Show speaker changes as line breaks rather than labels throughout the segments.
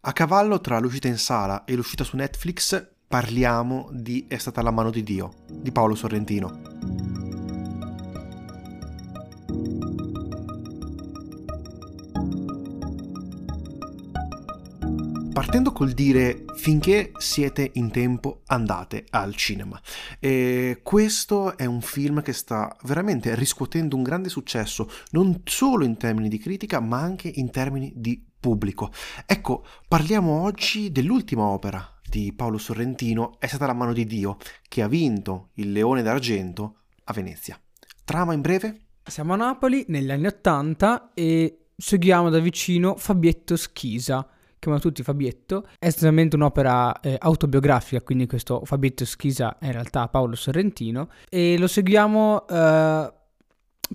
A cavallo tra l'uscita in sala e l'uscita su Netflix parliamo di È stata la mano di Dio di Paolo Sorrentino. partendo col dire finché siete in tempo andate al cinema. E questo è un film che sta veramente riscuotendo un grande successo, non solo in termini di critica, ma anche in termini di pubblico. Ecco, parliamo oggi dell'ultima opera di Paolo Sorrentino, È stata la mano di Dio, che ha vinto il Leone d'Argento a Venezia. Trama in breve?
Siamo a Napoli negli anni Ottanta e seguiamo da vicino Fabietto Schisa chiamano tutti Fabietto, è estremamente un'opera eh, autobiografica, quindi questo Fabietto Schisa è in realtà Paolo Sorrentino, e lo seguiamo eh,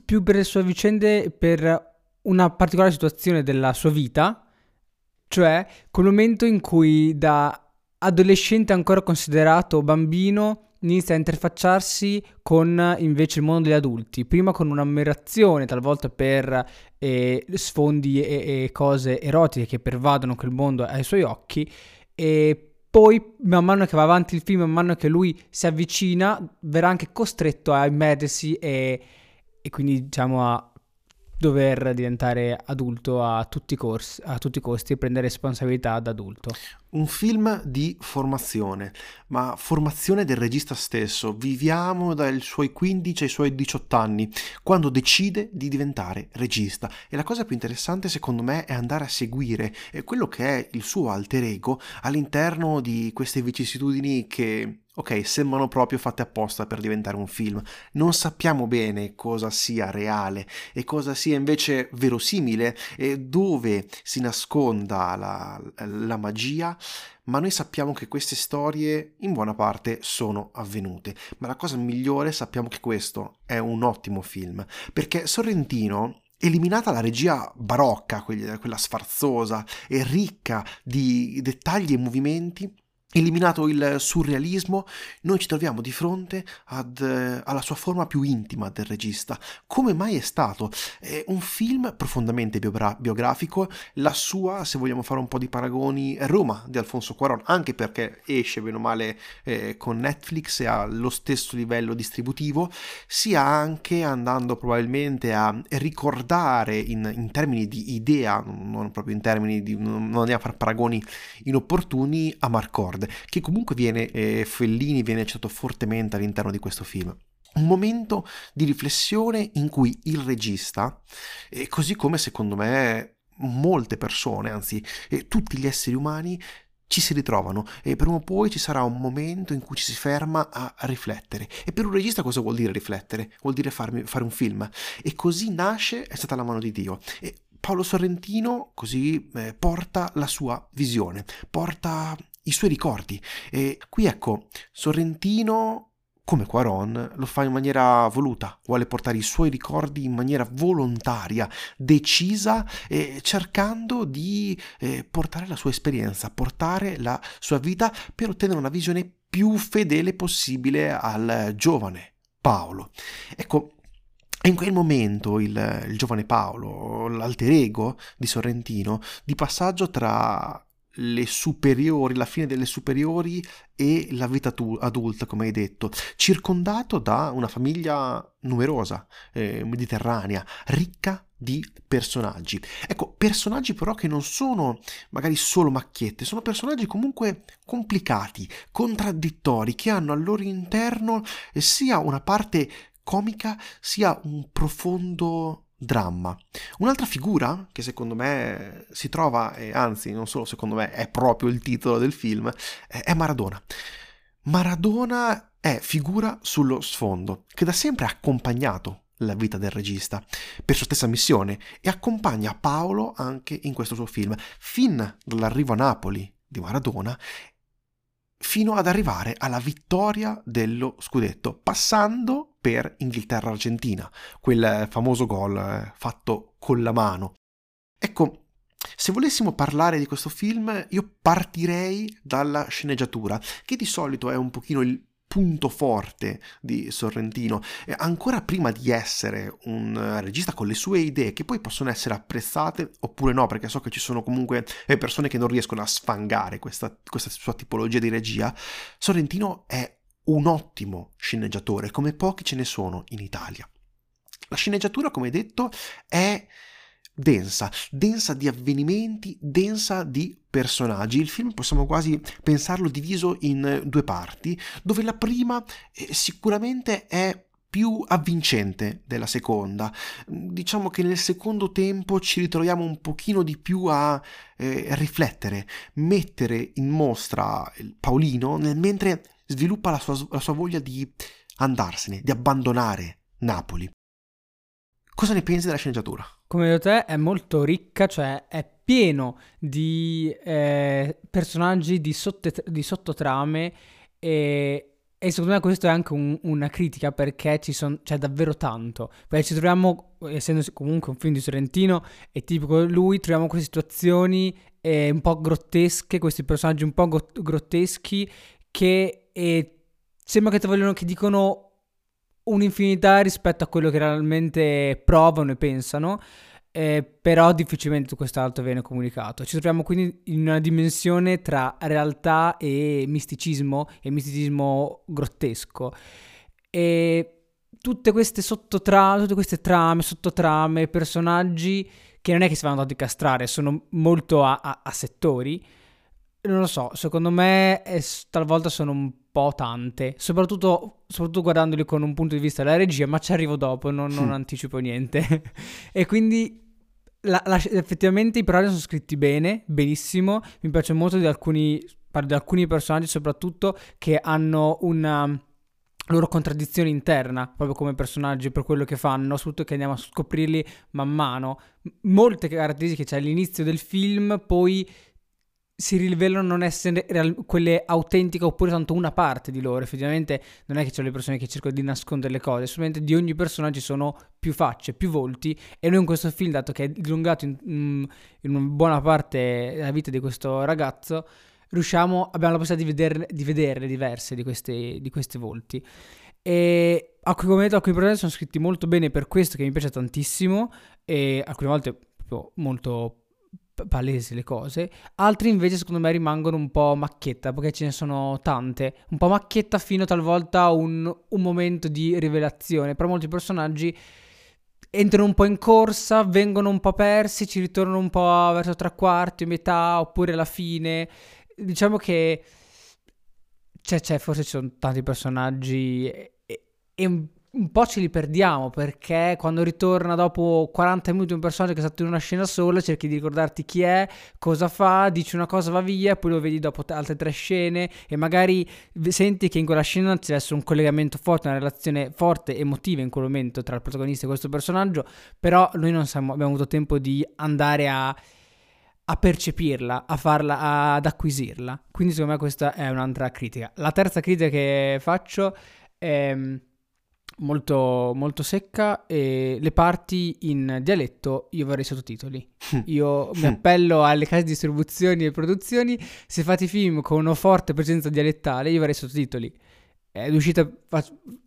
più per le sue vicende per una particolare situazione della sua vita, cioè quel momento in cui da adolescente ancora considerato bambino inizia a interfacciarsi con invece il mondo degli adulti, prima con un'ammirazione talvolta per eh, sfondi e, e, cose erotiche che pervadono quel mondo ai suoi occhi e poi man mano che va avanti il film, man mano che lui si avvicina, verrà anche costretto a immergersi e, e quindi diciamo a dover diventare adulto a tutti, corsi, a tutti i costi e prendere responsabilità da adulto.
Un film di formazione, ma formazione del regista stesso. Viviamo dai suoi 15 ai suoi 18 anni, quando decide di diventare regista. E la cosa più interessante secondo me è andare a seguire quello che è il suo alter ego all'interno di queste vicissitudini che ok, sembrano proprio fatte apposta per diventare un film. Non sappiamo bene cosa sia reale e cosa sia invece verosimile e dove si nasconda la, la magia, ma noi sappiamo che queste storie in buona parte sono avvenute. Ma la cosa migliore sappiamo che questo è un ottimo film, perché Sorrentino eliminata la regia barocca, quella sfarzosa e ricca di dettagli e movimenti, Eliminato il surrealismo, noi ci troviamo di fronte ad, eh, alla sua forma più intima del regista. Come mai è stato? È un film profondamente biogra- biografico, la sua, se vogliamo fare un po' di paragoni, Roma di Alfonso Cuaron, anche perché esce bene o male eh, con Netflix e ha lo stesso livello distributivo, sia anche andando probabilmente a ricordare in, in termini di idea, non proprio in termini di... non andiamo a fare paragoni inopportuni, a Marcord che comunque viene, eh, Fellini viene citato fortemente all'interno di questo film un momento di riflessione in cui il regista, eh, così come secondo me molte persone, anzi eh, tutti gli esseri umani, ci si ritrovano e prima o poi ci sarà un momento in cui ci si ferma a riflettere. E per un regista cosa vuol dire riflettere? Vuol dire farmi, fare un film. E così nasce È stata la mano di Dio. E Paolo Sorrentino così eh, porta la sua visione, porta i suoi ricordi. E qui ecco, Sorrentino come Quaron, lo fa in maniera voluta, vuole portare i suoi ricordi in maniera volontaria, decisa, e cercando di eh, portare la sua esperienza, portare la sua vita per ottenere una visione più fedele possibile al giovane Paolo. Ecco, in quel momento il, il giovane Paolo, l'alter ego di Sorrentino, di passaggio tra le superiori, la fine delle superiori e la vita tu, adulta, come hai detto, circondato da una famiglia numerosa, eh, mediterranea, ricca di personaggi. Ecco, personaggi però che non sono magari solo macchiette, sono personaggi comunque complicati, contraddittori, che hanno al loro interno sia una parte comica sia un profondo dramma. Un'altra figura che secondo me si trova, e anzi non solo secondo me è proprio il titolo del film, è Maradona. Maradona è figura sullo sfondo, che da sempre ha accompagnato la vita del regista per sua stessa missione e accompagna Paolo anche in questo suo film, fin dall'arrivo a Napoli di Maradona fino ad arrivare alla vittoria dello scudetto, passando per Inghilterra-Argentina, quel famoso gol eh, fatto con la mano. Ecco, se volessimo parlare di questo film, io partirei dalla sceneggiatura, che di solito è un pochino il punto forte di Sorrentino. Ancora prima di essere un regista con le sue idee, che poi possono essere apprezzate oppure no, perché so che ci sono comunque eh, persone che non riescono a sfangare questa, questa sua tipologia di regia, Sorrentino è un ottimo sceneggiatore, come pochi ce ne sono in Italia. La sceneggiatura, come detto, è densa, densa di avvenimenti, densa di personaggi. Il film possiamo quasi pensarlo diviso in due parti, dove la prima eh, sicuramente è più avvincente della seconda. Diciamo che nel secondo tempo ci ritroviamo un pochino di più a eh, riflettere, mettere in mostra Paolino mentre sviluppa la sua, la sua voglia di andarsene, di abbandonare Napoli. Cosa ne pensi della sceneggiatura?
Come detto te, è molto ricca, cioè è pieno di eh, personaggi, di, sottet- di sottotrame e, e, secondo me questo è anche un, una critica perché son, c'è davvero tanto. Perché ci troviamo, essendo comunque un film di Sorrentino, è tipico lui, troviamo queste situazioni eh, un po' grottesche, questi personaggi un po' grotteschi che eh, sembra che ti vogliono, che dicono un'infinità rispetto a quello che realmente provano e pensano, eh, però difficilmente quest'altro viene comunicato. Ci troviamo quindi in una dimensione tra realtà e misticismo, e misticismo grottesco. E tutte queste sottotrame, tutte queste trame, sottotrame, personaggi che non è che si vanno tanto a castrare, sono molto a, a, a settori. Non lo so, secondo me è, talvolta sono un po' tante, soprattutto, soprattutto, guardandoli con un punto di vista della regia, ma ci arrivo dopo, non, non anticipo niente. e quindi la, la, effettivamente i personaggi sono scritti bene, benissimo, mi piace molto di alcuni, di alcuni personaggi soprattutto che hanno una loro contraddizione interna, proprio come personaggi, per quello che fanno, soprattutto che andiamo a scoprirli man mano. Molte caratteristiche c'è all'inizio del film, poi si rivelano non essere real- quelle autentiche oppure tanto una parte di loro. Effettivamente non è che c'è le persone che cercano di nascondere le cose, solamente di ogni personaggio ci sono più facce, più volti e noi in questo film, dato che è dilungato in, in una buona parte della vita di questo ragazzo, riusciamo, abbiamo la possibilità di, veder, di vederle diverse di questi, di questi volti. E come detto, alcuni personaggi sono scritti molto bene per questo che mi piace tantissimo e alcune volte proprio molto palesi le cose, altri invece secondo me rimangono un po' macchietta perché ce ne sono tante, un po' macchietta fino talvolta a un, un momento di rivelazione, però molti personaggi entrano un po' in corsa, vengono un po' persi, ci ritornano un po' verso tre quarti, metà oppure alla fine, diciamo che c'è, c'è forse ci sono tanti personaggi e, e un un po' ce li perdiamo perché quando ritorna dopo 40 minuti un personaggio che è stato in una scena sola cerchi di ricordarti chi è, cosa fa, dici una cosa va via, poi lo vedi dopo altre tre scene e magari senti che in quella scena c'è essere un collegamento forte, una relazione forte, emotiva in quel momento tra il protagonista e questo personaggio, però noi non siamo, abbiamo avuto tempo di andare a a percepirla, a farla, ad acquisirla. Quindi secondo me questa è un'altra critica. La terza critica che faccio è molto, molto secca e le parti in dialetto io vorrei sottotitoli. Io mi appello alle case di distribuzioni e produzioni, se fate film con una forte presenza dialettale io vorrei sottotitoli. È uscita,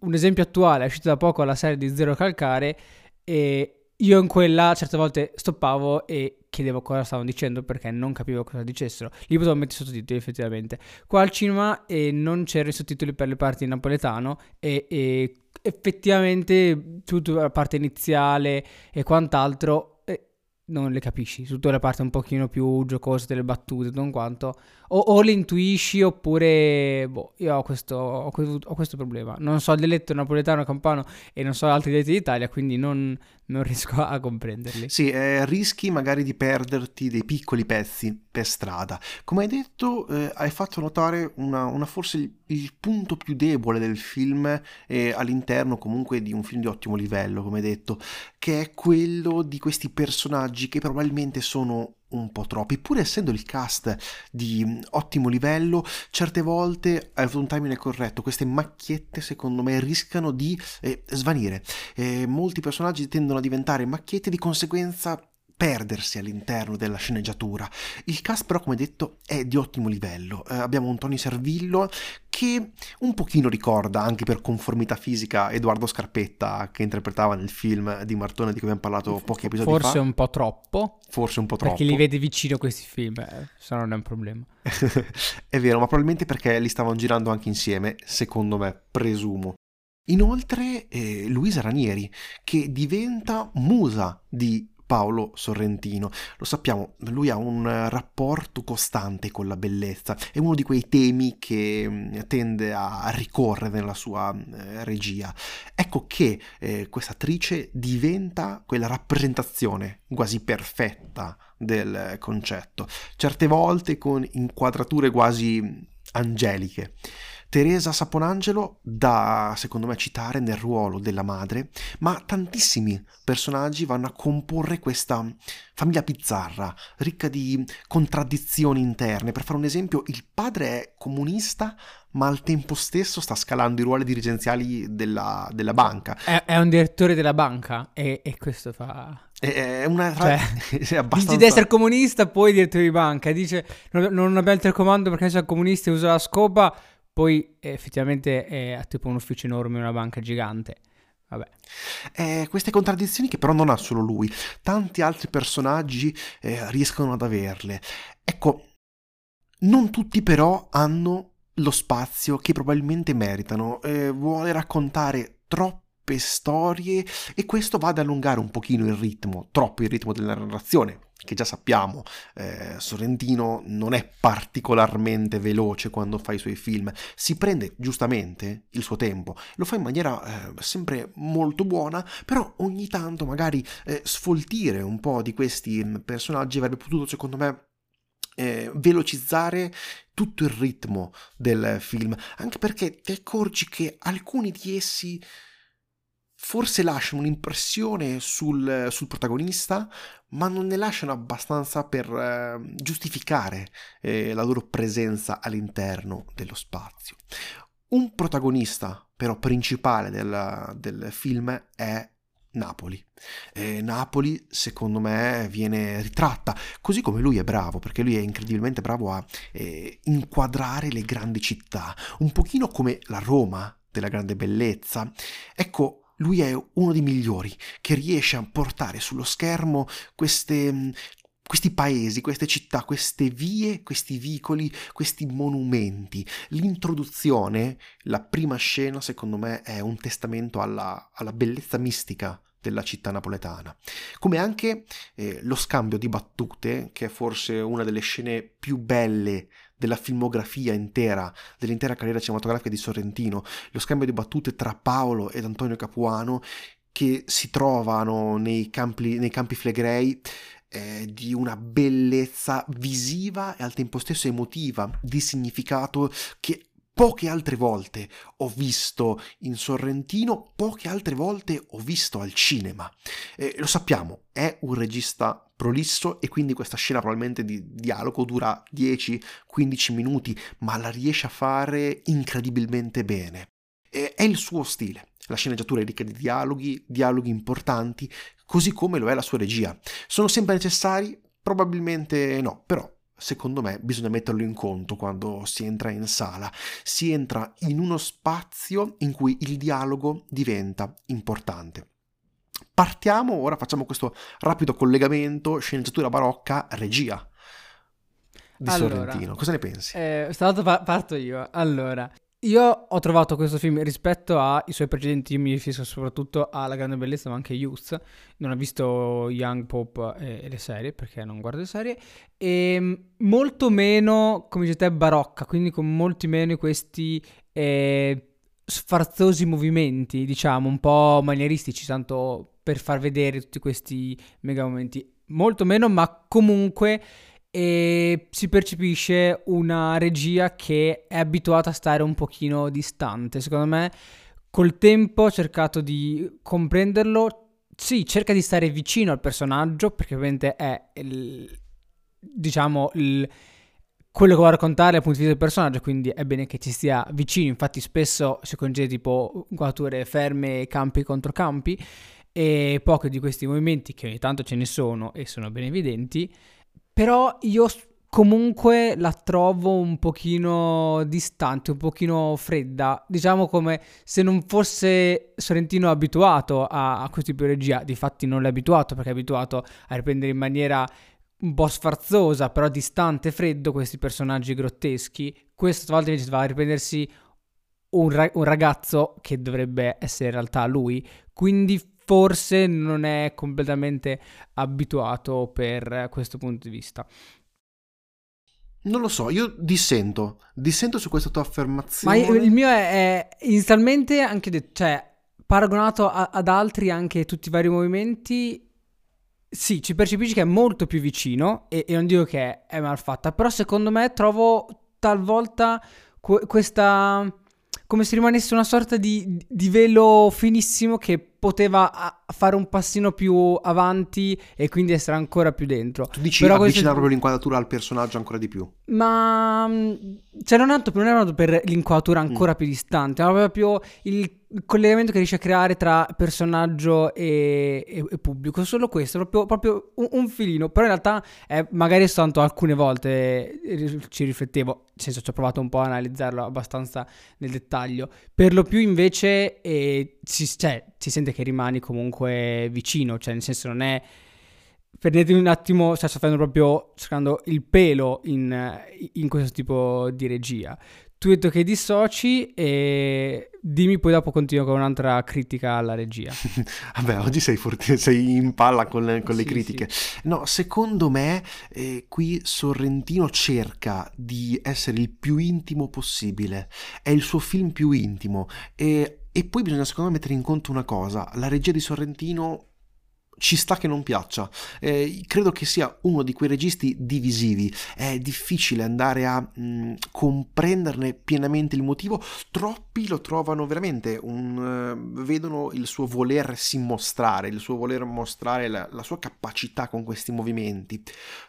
un esempio attuale, è uscita da poco la serie di Zero Calcare e io in quella certe volte stoppavo e chiedevo cosa stavano dicendo perché non capivo cosa dicessero. Lì potevo mettere sottotitoli effettivamente. Qua al cinema eh, non c'erano i sottotitoli per le parti in napoletano e, e effettivamente tutta la parte iniziale e quant'altro eh, non le capisci, tutta la parte un pochino più giocosa delle battute, non quanto, o, o le intuisci oppure, boh, io ho questo, ho, ho questo problema, non so il dialetto napoletano, campano e non so altri dialetti d'Italia, quindi non, non riesco a comprenderli.
Sì, eh, rischi magari di perderti dei piccoli pezzi per strada. Come hai detto, eh, hai fatto notare una, una forse il, il, punto più debole del film eh, all'interno comunque di un film di ottimo livello, come hai detto, che è quello di questi personaggi che probabilmente sono un po' troppi, pur essendo il cast di ottimo livello, certe volte, hai un timing corretto, queste macchiette secondo me rischiano di eh, svanire. Eh, molti personaggi tendono a diventare macchiette, di conseguenza perdersi all'interno della sceneggiatura. Il cast però, come detto, è di ottimo livello. Eh, abbiamo un Tony Servillo che un pochino ricorda, anche per conformità fisica, Edoardo Scarpetta che interpretava nel film di Martone di cui abbiamo parlato pochi episodi
Forse
fa.
Forse un po' troppo.
Forse un po' troppo.
Perché li vede vicino questi film, eh, se no non è un problema.
è vero, ma probabilmente perché li stavano girando anche insieme, secondo me, presumo. Inoltre eh, Luisa Ranieri, che diventa musa di Paolo Sorrentino. Lo sappiamo, lui ha un rapporto costante con la bellezza, è uno di quei temi che mm, tende a ricorrere nella sua eh, regia. Ecco che eh, questa attrice diventa quella rappresentazione quasi perfetta del concetto, certe volte con inquadrature quasi angeliche. Teresa Saponangelo da, secondo me, citare nel ruolo della madre, ma tantissimi personaggi vanno a comporre questa famiglia bizzarra, ricca di contraddizioni interne. Per fare un esempio, il padre è comunista, ma al tempo stesso sta scalando i ruoli dirigenziali della, della banca.
È, è, un direttore della banca e, e questo fa...
È una...
Cioè, è abbastanza... Dice di essere comunista, poi direttore di banca. Dice non, non abbiamo il telecomando perché siamo comunisti e usa la scopa poi effettivamente è tipo un ufficio enorme, una banca gigante.
Eh, queste contraddizioni che però non ha solo lui, tanti altri personaggi eh, riescono ad averle. Ecco, non tutti però hanno lo spazio che probabilmente meritano. Eh, vuole raccontare troppe storie e questo va ad allungare un pochino il ritmo, troppo il ritmo della narrazione che già sappiamo, eh, Sorrentino non è particolarmente veloce quando fa i suoi film, si prende giustamente il suo tempo, lo fa in maniera eh, sempre molto buona, però ogni tanto magari eh, sfoltire un po' di questi mm, personaggi avrebbe potuto, secondo me, eh, velocizzare tutto il ritmo del film, anche perché ti accorgi che alcuni di essi forse lasciano un'impressione sul, sul, protagonista, ma non ne lasciano abbastanza per eh, giustificare eh, la loro presenza all'interno dello spazio. Un protagonista però principale del, del film è Napoli. E Napoli, secondo me, viene ritratta, così come lui è bravo, perché lui è incredibilmente bravo a eh, inquadrare le grandi città, un pochino come la Roma della grande bellezza. Ecco, lui è uno dei migliori che riesce a portare sullo schermo queste, mm, questi paesi, queste città, queste vie, questi vicoli, questi monumenti. L'introduzione, la prima scena, secondo me, è un testamento alla, alla bellezza mistica della città napoletana, come anche eh, lo scambio di battute, che è forse una delle scene più belle della filmografia intera, dell'intera carriera cinematografica di Sorrentino, lo scambio di battute tra Paolo ed Antonio Capuano che si trovano nei campi, nei campi flegrei eh, di una bellezza visiva e al tempo stesso emotiva, di significato che Poche altre volte ho visto in Sorrentino, poche altre volte ho visto al cinema. Eh, lo sappiamo, è un regista prolisso e quindi questa scena probabilmente di dialogo dura 10-15 minuti, ma la riesce a fare incredibilmente bene. Eh, è il suo stile. La sceneggiatura è ricca di dialoghi, dialoghi importanti, così come lo è la sua regia. Sono sempre necessari? Probabilmente no, però secondo me bisogna metterlo in conto quando si entra in sala. Si entra in uno spazio in cui il dialogo diventa importante. Partiamo, ora facciamo questo rapido collegamento sceneggiatura barocca, regia di allora, Sorrentino. Cosa ne pensi?
Eh, stavolta parto io. Allora, io ho trovato questo film rispetto ai suoi precedenti, io mi riferisco soprattutto alla Grande Bellezza, ma anche Youth. Non ho visto Young Pop e, e le serie, perché non guardo le serie. E ehm, molto meno, come dice te, barocca, quindi con molti meno questi eh, sfarzosi movimenti, diciamo, un po' manieristici, tanto per far vedere tutti questi mega momenti. Molto meno, ma comunque e si percepisce una regia che è abituata a stare un pochino distante. Secondo me col tempo ho cercato di comprenderlo. Sì, cerca di stare vicino al personaggio perché ovviamente è il, diciamo il, quello che vuole raccontare dal punto di vista del personaggio, quindi è bene che ci stia vicino. Infatti spesso si concede tipo inquadrature ferme, campi contro campi. e pochi di questi movimenti, che ogni tanto ce ne sono e sono ben evidenti, però io comunque la trovo un pochino distante, un pochino fredda, diciamo come se non fosse Sorrentino abituato a, a di regia, difatti non l'è abituato perché è abituato a riprendere in maniera un po' sfarzosa, però distante, freddo questi personaggi grotteschi. Questa volta invece va a riprendersi un, ra- un ragazzo che dovrebbe essere in realtà lui, quindi forse non è completamente abituato per questo punto di vista.
Non lo so, io dissento, dissento su questa tua affermazione.
Ma il mio è, è inizialmente anche detto, cioè, paragonato a, ad altri anche tutti i vari movimenti, sì, ci percepisci che è molto più vicino e, e non dico che è mal fatta, però secondo me trovo talvolta que- questa come se rimanesse una sorta di, di velo finissimo che poteva fare un passino più avanti e quindi essere ancora più dentro.
Tu dici Però avvicinare questo... proprio l'inquadratura al personaggio ancora di più.
Ma cioè non, è tanto, non è tanto per l'inquadratura ancora mm. più distante, ma proprio il collegamento che riesce a creare tra personaggio e, e, e pubblico. Solo questo, proprio, proprio un, un, filino. Però in realtà è, magari soltanto alcune volte eh, ci riflettevo, nel senso ci ho provato un po' a analizzarlo abbastanza nel dettaglio. Per lo più invece eh, si, cioè, si sente che rimani comunque vicino, cioè nel senso non è Perdetemi un attimo, sta facendo proprio cercando il pelo in, in, questo tipo di regia. Tu hai detto che dissoci e dimmi poi dopo continuo con un'altra critica alla regia.
Vabbè, oggi sei, forti, sei in palla con, le, con le sì, critiche. Sì. No, secondo me eh, qui Sorrentino cerca di essere il più intimo possibile. È il suo film più intimo. E, e poi bisogna secondo me mettere in conto una cosa. La regia di Sorrentino ci sta che non piaccia. Eh, credo che sia uno di quei registi divisivi. È difficile andare a mh, mm, comprenderne pienamente il motivo. Troppi lo trovano veramente un, uh, vedono il suo volersi mostrare, il suo voler mostrare la, la sua capacità con questi movimenti.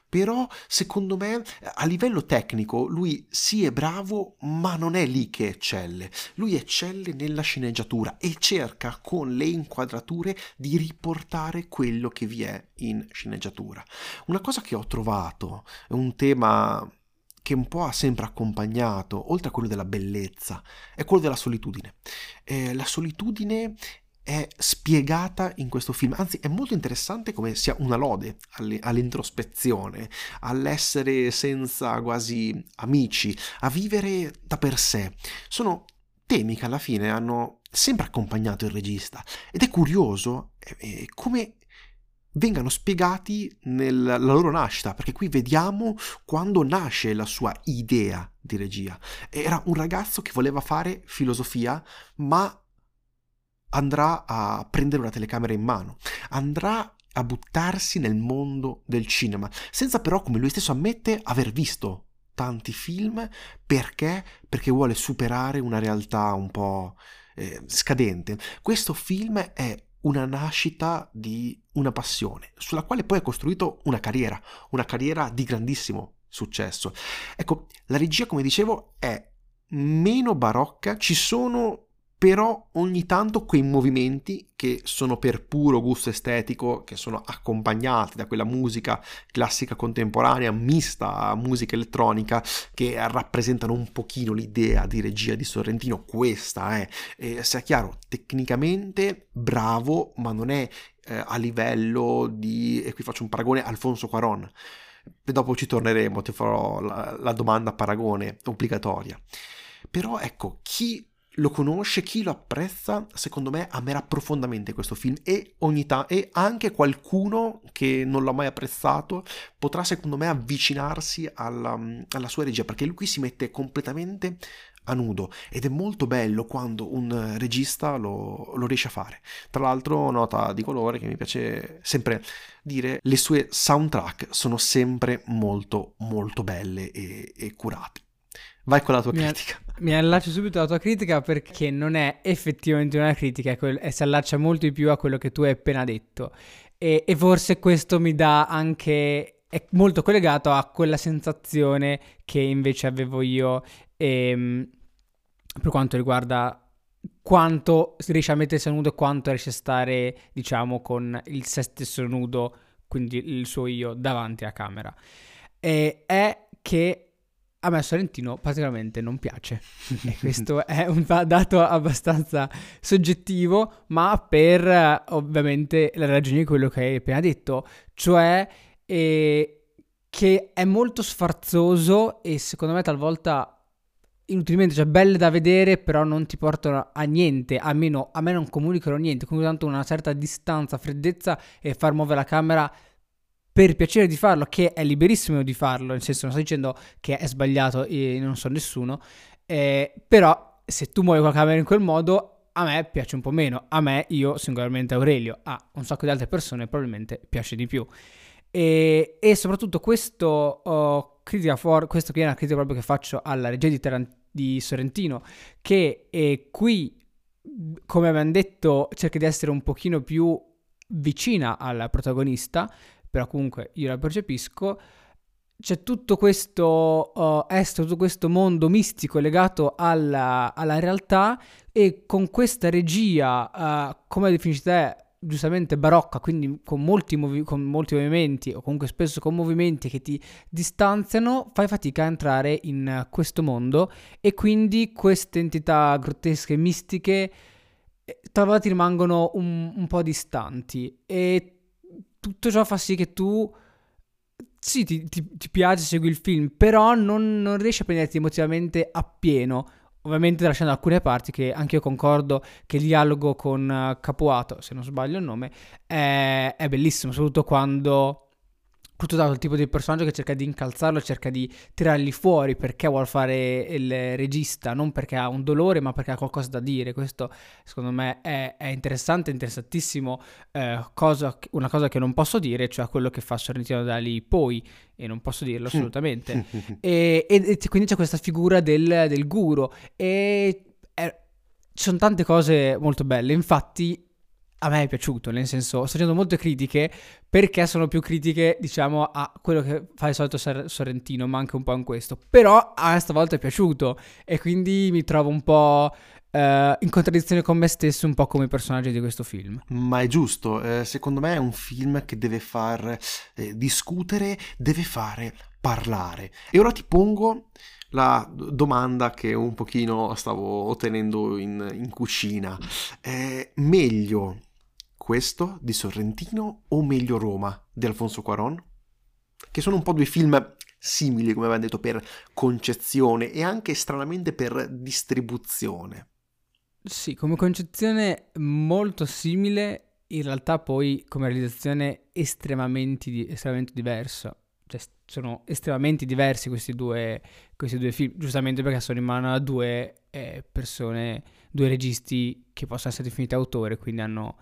Però secondo me a livello tecnico lui sì è bravo ma non è lì che eccelle. Lui eccelle nella sceneggiatura e cerca con le inquadrature di riportare quello che vi è in sceneggiatura. Una cosa che ho trovato è un tema che un po' ha sempre accompagnato, oltre a quello della bellezza, è quello della solitudine. Eh, la solitudine è spiegata in questo film, anzi è molto interessante come sia una lode all'introspezione, all'essere senza quasi amici, a vivere da per sé. Sono temi che alla fine hanno sempre accompagnato il regista ed è curioso eh, come vengano spiegati nella loro nascita, perché qui vediamo quando nasce la sua idea di regia. Era un ragazzo che voleva fare filosofia, ma andrà a prendere una telecamera in mano, andrà a buttarsi nel mondo del cinema, senza però, come lui stesso ammette, aver visto tanti film perché? Perché vuole superare una realtà un po' eh, scadente. Questo film è una nascita di una passione, sulla quale poi ha costruito una carriera, una carriera di grandissimo successo. Ecco, la regia, come dicevo, è meno barocca, ci sono però ogni tanto quei movimenti che sono per puro gusto estetico, che sono accompagnati da quella musica classica contemporanea mista a musica elettronica, che rappresentano un pochino l'idea di regia di Sorrentino, questa è, eh, sia chiaro, tecnicamente bravo, ma non è eh, a livello di, e qui faccio un paragone, Alfonso Cuaron. Dopo ci torneremo, ti farò la, la domanda paragone obbligatoria. Però ecco, chi lo conosce, chi lo apprezza, secondo me amerà profondamente questo film e ogni tanto, e anche qualcuno che non l'ha mai apprezzato potrà secondo me avvicinarsi alla, alla sua regia perché lui qui si mette completamente a nudo ed è molto bello quando un regista lo, lo, riesce a fare. Tra l'altro, nota di colore che mi piace sempre dire, le sue soundtrack sono sempre molto molto belle e, e curate. Vai con la tua critica.
Mi allaccio subito alla tua critica perché non è effettivamente una critica, quel, si allaccia molto di più a quello che tu hai appena detto. E, e forse questo mi dà anche è molto collegato a quella sensazione che invece avevo io ehm, per quanto riguarda quanto riesce a mettersi a nudo e quanto riesce a stare, diciamo, con il se stesso nudo, quindi il suo io, davanti alla camera. E è che a me Sorrentino particolarmente non piace. e questo è un dato abbastanza soggettivo, ma per ovviamente la ragione di quello che hai appena detto, cioè eh, che è molto sfarzoso e secondo me talvolta inutilmente, cioè belle da vedere, però non ti portano a niente, almeno a me non comunicano niente, comunque tanto una certa distanza, freddezza e far muovere la camera per piacere di farlo, che è liberissimo di farlo, nel senso non sto dicendo che è sbagliato e non so nessuno, eh, però se tu muovi la camera in quel modo a me piace un po' meno, a me, io singolarmente Aurelio, a un sacco di altre persone probabilmente piace di più. E, e soprattutto questo, oh, critica for- questo che è una critica proprio che faccio alla regia di, Tarant- di Sorrentino, che eh, qui, come abbiamo detto, cerca di essere un pochino più vicina al protagonista, però comunque io la percepisco. C'è tutto questo uh, estro, tutto questo mondo mistico legato alla, alla realtà e con questa regia, uh, come definisci te, giustamente barocca, quindi con molti, movi- con molti, movimenti o comunque spesso con movimenti che ti distanziano, fai fatica a entrare in questo mondo e quindi queste entità grottesche, mistiche, eh, talvolta ti rimangono un, un po' distanti e tutto ciò fa sì che tu sì, ti, ti, ti piace, segui il film, però non, non riesci a prenderti emotivamente appieno. Ovviamente lasciando alcune parti che anche io concordo che il dialogo con uh, Capuato, se non sbaglio il nome, è, è bellissimo, soprattutto quando tutto dato il tipo di personaggio che cerca di incalzarlo, cerca di tirarli fuori perché vuole fare il regista, non perché ha un dolore, ma perché ha qualcosa da dire. Questo secondo me è, è interessante, interessantissimo. Eh, cosa, una cosa che non posso dire, cioè quello che fa Sorrentino da lì poi, e non posso dirlo assolutamente. e, e, e, quindi c'è questa figura del, del guru. E è, ci sono tante cose molto belle. Infatti, a me è piaciuto, nel senso, sto facendo molte critiche perché sono più critiche, diciamo, a quello che fa il solito Sorrentino, ma anche un po' in questo. Però a me stavolta è piaciuto e quindi mi trovo un po' eh, in contraddizione con me stesso, un po' come personaggio di questo film.
Ma è giusto, eh, secondo me è un film che deve far eh, discutere, deve fare parlare. E ora ti pongo la domanda che un pochino stavo ottenendo in, in cucina. È meglio questo di Sorrentino o meglio Roma di Alfonso Cuaron? Che sono un po' due film simili, come abbiamo detto, per concezione e anche stranamente per distribuzione.
Sì, come concezione molto simile, in realtà poi come realizzazione estremamente, estremamente diversa. Cioè, sono estremamente diversi questi due, questi due film, giustamente perché sono in mano a due eh, persone, due registi che possono essere definiti autori, quindi hanno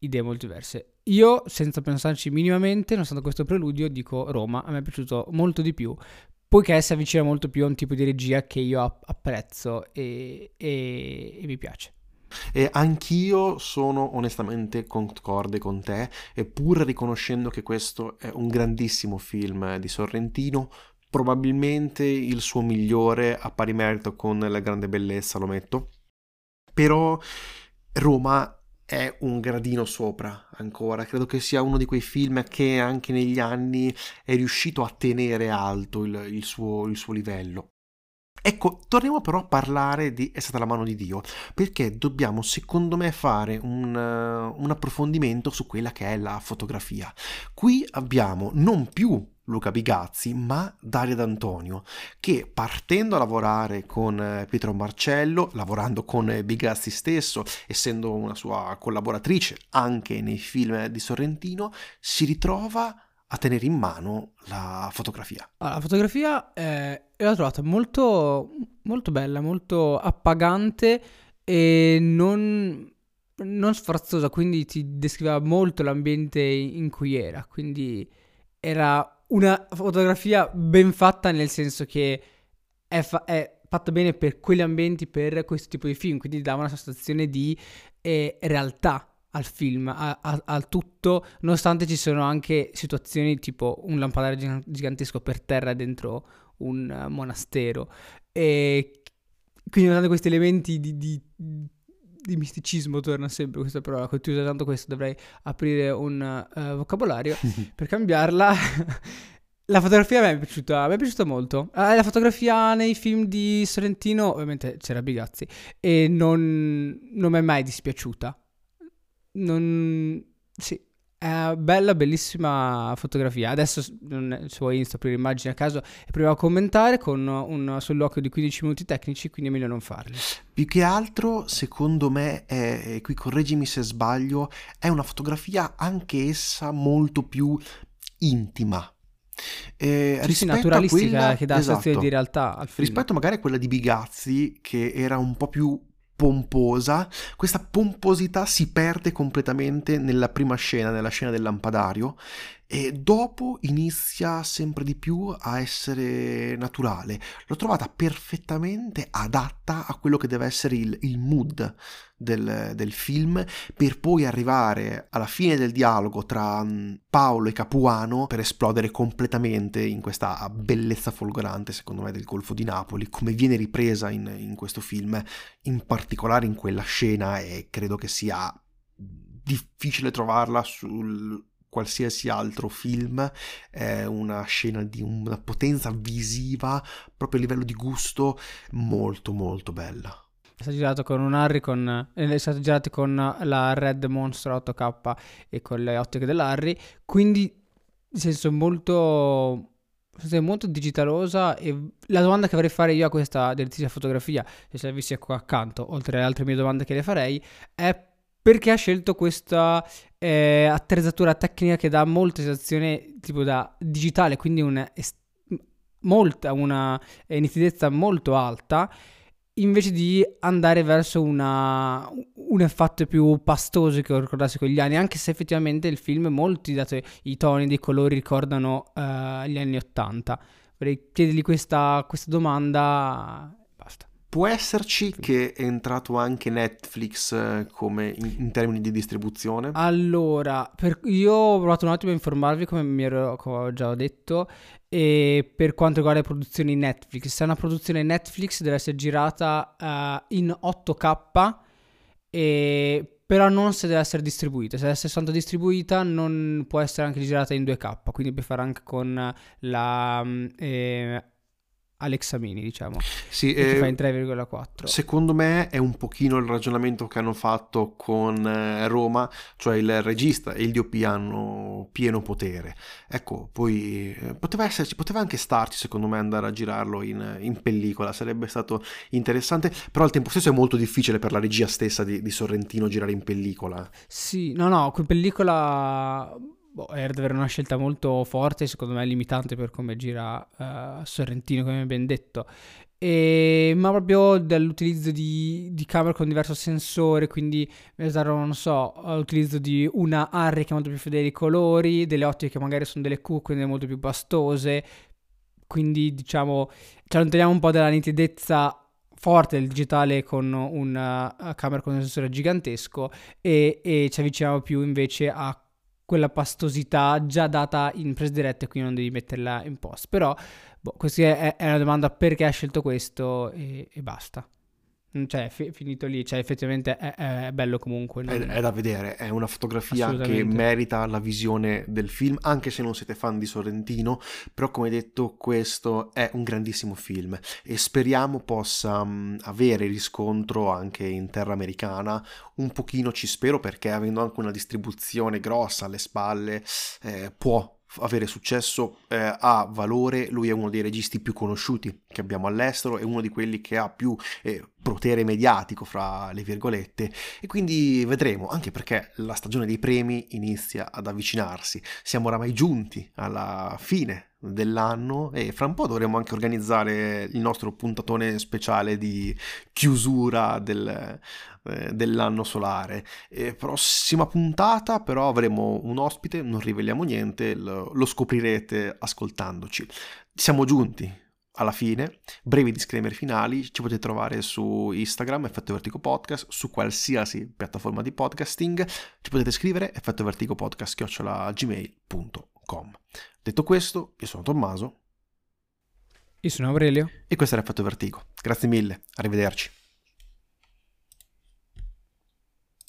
idee molto diverse. Io, senza pensarci minimamente, nonostante questo preludio, dico Roma, a me è piaciuto molto di più, poiché si avvicina molto più a un tipo di regia che io apprezzo e, e, e mi piace.
E anch'io sono onestamente concorde con te, pur riconoscendo che questo è un grandissimo film di Sorrentino, probabilmente il suo migliore a pari merito con La grande bellezza, lo metto. Però Roma è un gradino sopra ancora. Credo che sia uno di quei film che anche negli anni è riuscito a tenere alto il, il, suo, il suo livello. Ecco, torniamo però a parlare di È stata la mano di Dio, perché dobbiamo secondo me fare un, uh, un approfondimento su quella che è la fotografia. Qui abbiamo non più Luca Bigazzi, ma Daria D'Antonio, che partendo a lavorare con eh, Pietro Marcello, lavorando con eh, Bigazzi stesso, essendo una sua collaboratrice anche nei film di Sorrentino, si ritrova a tenere in mano la fotografia.
Ah, la fotografia eh, l'ho trovata molto, molto bella, molto appagante e non, non sfarzosa, quindi ti descriveva molto l'ambiente in cui era, quindi era una fotografia ben fatta nel senso che è, fa- è fatta bene per quegli ambienti, per questo tipo di film, quindi dava una sensazione di eh, realtà al film, a, a, al tutto, nonostante ci sono anche situazioni tipo un lampadario gigantesco per terra dentro un uh, monastero. E quindi nonostante questi elementi di, di di misticismo torna sempre questa parola, continuo usare tanto questo, dovrei aprire un uh, vocabolario per cambiarla. La fotografia a me è piaciuta, mi è piaciuta molto. Eh, la fotografia nei film di Sorrentino, ovviamente c'era Bigazzi, e non, non mi è mai dispiaciuta. Non... Sì, è bella, bellissima fotografia. Adesso, se vuoi Insta aprire immagini a caso e proviamo a commentare con un solloquio di 15 minuti tecnici, quindi è meglio non farli.
Più che altro, secondo me, è, qui correggimi se sbaglio, è una fotografia anche essa molto più intima
eh, sì, sì, naturalistica quella, che dà esatto, sensazione di realtà.
Rispetto magari a quella di Bigazzi, che era un po' più pomposa, questa pomposità si perde completamente nella prima scena, nella scena del lampadario, e dopo inizia sempre di più a essere naturale. L'ho trovata perfettamente adatta a quello che deve essere il, il mood del, del, film, per poi arrivare alla fine del dialogo tra mm, Paolo e Capuano per esplodere completamente in questa bellezza folgorante, secondo me, del Golfo di Napoli, come viene ripresa in, in questo film, in particolare in quella scena, e credo che sia difficile trovarla sul qualsiasi altro film, è una scena di una potenza visiva, proprio a livello di gusto, molto molto bella.
È stato girato con un Harry, con, eh, è stato girato con la Red Monster 8K e con le ottiche dell'Harry, quindi nel senso molto molto digitalosa e la domanda che vorrei fare io a questa deliziosa fotografia, se la avessi qua accanto, oltre alle altre mie domande che le farei, è perché ha scelto questa eh, attrezzatura tecnica che dà molta sensazione tipo da digitale, quindi una, est- molta, una eh, nitidezza molto alta, invece di andare verso una, un effetto più pastoso che ho ricordato con gli anni, anche se effettivamente il film, molti, dato i toni dei colori, ricordano uh, gli anni Ottanta. Vorrei chiedergli questa, questa domanda
Può esserci che è entrato anche Netflix eh, come in, in, termini di distribuzione?
Allora, per, io ho provato un attimo a informarvi come mi ero come ho già detto e per quanto riguarda le produzioni Netflix, se è una produzione Netflix deve essere girata uh, in 8K e però non se deve essere distribuita. Se deve essere soltanto distribuita, non può essere anche girata in 2K. Quindi puoi fare anche con la mm, eh, Alexa Mini, diciamo.
Sì,
eh, fa in 3,4.
Secondo me è un pochino il ragionamento che hanno fatto con eh, Roma, cioè il regista e il DOP hanno pieno potere. Ecco, poi eh, poteva esserci, poteva anche starci secondo me andare a girarlo in, in, pellicola, sarebbe stato interessante, però al tempo stesso è molto difficile per la regia stessa di, di Sorrentino girare in pellicola.
Sì, no, no, in pellicola boh, era davvero una scelta molto forte, secondo me limitante per come gira uh, Sorrentino, come ben detto. E, ma proprio dall'utilizzo di, di camere con diverso sensore, quindi usarono, non so, l'utilizzo di una Harry che è molto più fedele ai colori, delle ottiche che magari sono delle Q, quindi molto più bastose, quindi diciamo ci allontaniamo un po' dalla nitidezza forte del digitale con una camera con un sensore gigantesco e, e ci avviciniamo più invece a quella pastosità già data in presa diretta e quindi non devi metterla in post. Però, boh, questa è, è, una domanda perché ha scelto questo e, e basta. Cioè, fi- finito lì, cioè, effettivamente è, è bello comunque.
Non... È, è, da vedere, è una fotografia che merita la visione del film, anche se non siete fan di Sorrentino, però come detto questo è un grandissimo film e speriamo possa um, avere riscontro anche in terra americana, un pochino ci spero perché avendo anche una distribuzione grossa alle spalle eh, può avere successo eh, ha valore, lui è uno dei registi più conosciuti che abbiamo all'estero, è uno di quelli che ha più eh, potere mediatico fra le virgolette e quindi vedremo, anche perché la stagione dei premi inizia ad avvicinarsi, siamo oramai giunti alla fine dell'anno e fra un po' dovremo anche organizzare il nostro puntatone speciale di chiusura del, eh, dell'anno solare. E prossima puntata però avremo un ospite, non riveliamo niente, lo, lo scoprirete ascoltandoci. Siamo giunti alla fine, brevi disclaimer finali, ci potete trovare su Instagram, Effetto Vertigo Podcast, su qualsiasi piattaforma di podcasting, ci potete scrivere effetto vertigo podcast gmail.com. Detto questo, io sono Tommaso.
Io sono Aurelio.
E questo era Effetto Vertigo. Grazie mille, arrivederci.